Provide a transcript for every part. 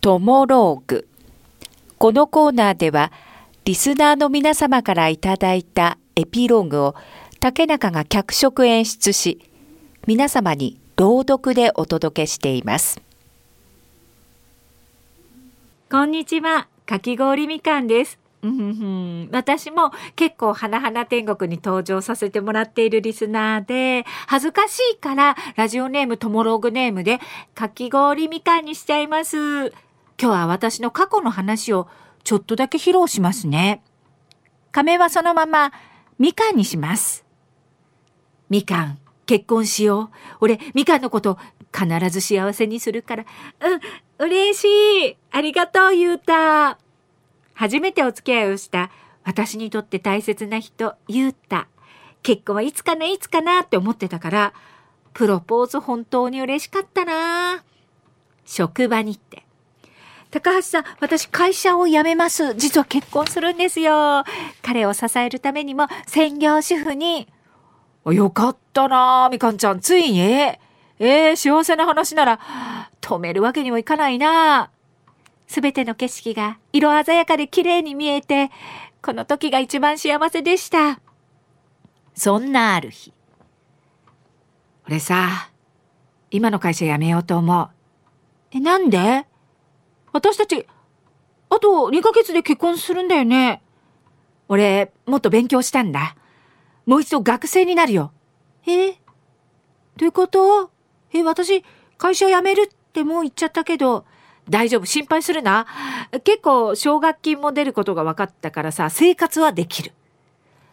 トモローグ。このコーナーでは、リスナーの皆様からいただいたエピローグを竹中が脚色演出し、皆様に朗読でお届けしています。こんにちは、かき氷みかんです。私も結構花々天国に登場させてもらっているリスナーで、恥ずかしいからラジオネームトモローグネームでかき氷みかんにしちゃいます。今日は私の過去の話をちょっとだけ披露しますね。仮名はそのままみかんにします。みかん、結婚しよう。俺、みかんのこと必ず幸せにするから。うん、嬉しい。ありがとう、ゆうた。初めてお付き合いをした私にとって大切な人、ゆうた。結婚はいつかな、いつかなって思ってたから、プロポーズ本当に嬉しかったな職場にって。高橋さん、私会社を辞めます。実は結婚するんですよ。彼を支えるためにも専業主婦に。よかったなみかんちゃん。ついにえー、幸せな話なら止めるわけにもいかないなすべての景色が色鮮やかで綺麗に見えて、この時が一番幸せでした。そんなある日。俺さ、今の会社辞めようと思う。え、なんで？私たち、あと2ヶ月で結婚するんだよね。俺、もっと勉強したんだ。もう一度学生になるよ。えどういうこと？え、私、会社辞めるってもう言っちゃったけど、大丈夫、心配するな。結構、奨学金も出ることが分かったからさ、生活はできる。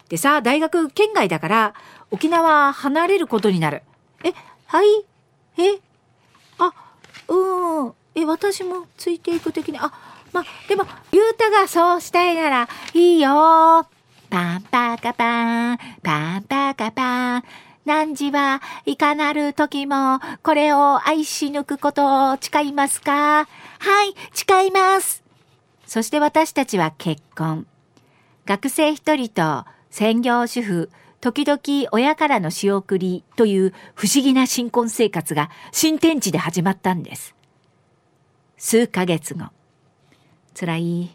でさ、大学県外だから、沖縄離れることになる。え、はい？え？あ、うん。え、私もついていく的に。あ、ま、でも、ゆうたがそうしたいなら、いいよ。パンパカパン、パンパカパン。何時はいかなる時もこれを愛し抜くことを誓いますか？はい、誓います。そして私たちは結婚。学生一人と専業主婦、時々親からの仕送りという不思議な新婚生活が新天地で始まったんです。数ヶ月後。辛い。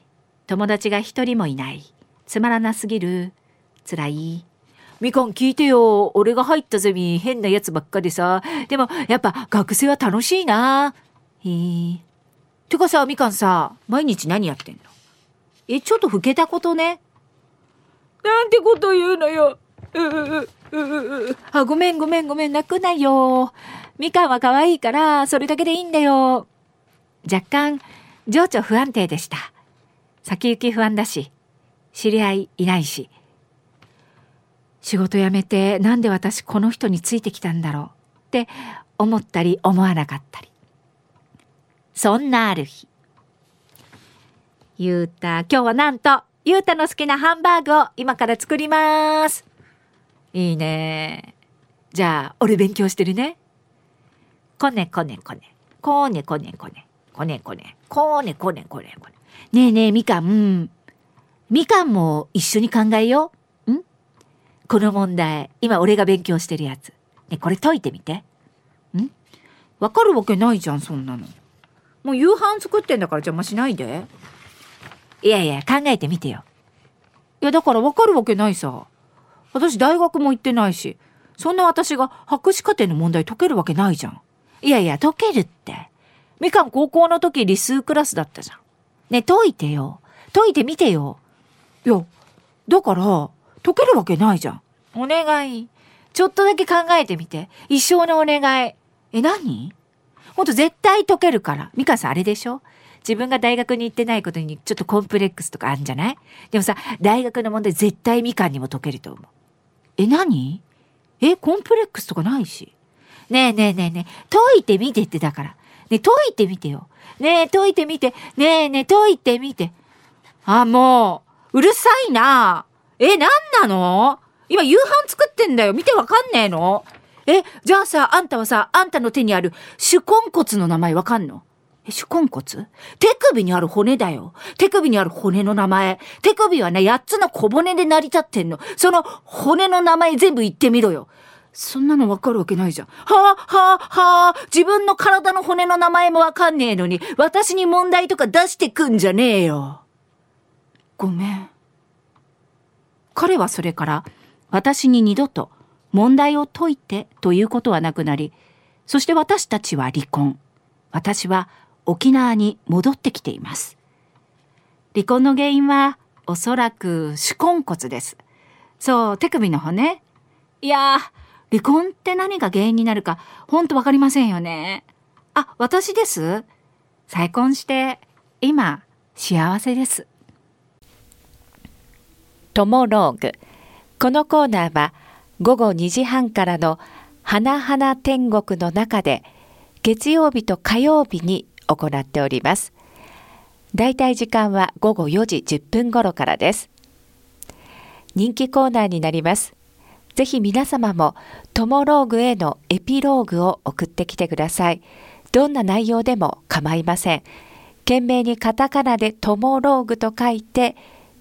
友達が一人もいない。つまらなすぎる。辛い。みかん聞いてよ。俺が入ったゼミ変なやつばっかでさ。でも、やっぱ学生は楽しいな。へえ。てかさ、みかんさ、毎日何やってんの？え、ちょっと老けたことね。なんてこと言うのよ。ううううあ、ごめんごめんごめん、泣くなよ。みかんは可愛いから、それだけでいいんだよ。若干、情緒不安定でした。先行き不安だし、知り合いいないし。仕事辞めてなんで私この人についてきたんだろう？って思ったり思わなかったり。そんなある日。ゆうた、今日はなんと、ゆうたの好きなハンバーグを今から作ります。いいね。じゃあ、俺勉強してるね。こねこねこね。こねこねこね。こねこね。こねこねこねこね。ねえねえ、みかん。みかんも一緒に考えよう。ん？この問題、今俺が勉強してるやつ。ね、これ解いてみて。ん？わかるわけないじゃん、そんなの。もう夕飯作ってんだから邪魔しないで。いやいや、考えてみてよ。いや、だからわかるわけないさ。私大学も行ってないし、そんな私が博士課程の問題解けるわけないじゃん。いやいや、解けるって。みかん高校の時理数クラスだったじゃん。ね、解いてよ。解いてみてよ。いや、だから、解けるわけないじゃん。お願い。ちょっとだけ考えてみて。一生のお願い。え、何？ほんと絶対解けるから。ミカさんあれでしょ？自分が大学に行ってないことにちょっとコンプレックスとかあるんじゃない？でもさ、大学の問題絶対みかんにも解けると思う。え、何？え、コンプレックスとかないし。ねえねえねえねえ、解いてみてってだから。ね解いてみてよ。ねえ、解いてみて。ねえねえ、解いてみて。あ、もう、うるさいな。え、なんなの？今夕飯作ってんだよ。見てわかんねえの？え、じゃあさ、あんたはさ、あんたの手にある手根骨の名前わかんの？え、手根骨？手首にある骨だよ。手首にある骨の名前。手首はね、八つの小骨で成り立ってんの。その骨の名前全部言ってみろよ。そんなのわかるわけないじゃん。はあ、はあ、はあ、自分の体の骨の名前もわかんねえのに、私に問題とか出してくんじゃねえよ。ごめん。彼はそれから、私に二度と問題を解いてということはなくなり、そして私たちは離婚。私は沖縄に戻ってきています。離婚の原因はおそらく手根骨です。そう、手首の骨。いや離婚って何が原因になるか、ほんとわかりませんよね。あ、私です。再婚して、今、幸せです。トモローグ。このコーナーは、午後2時半からの花々天国の中で、月曜日と火曜日に行っております。だいたい時間は午後4時10分頃からです。人気コーナーになります。ぜひ皆様もトモローグへのエピローグを送ってきてください。どんな内容でも構いません。懸命にカタカナでトモローグと書いて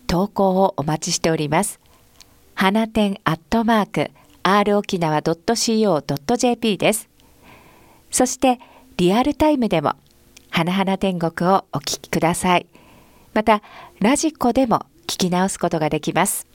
投稿をお待ちしております。花店アットマーク r 沖縄 .co.jp です。そしてリアルタイムでも花々天国をお聞きください。またラジコでも聞き直すことができます。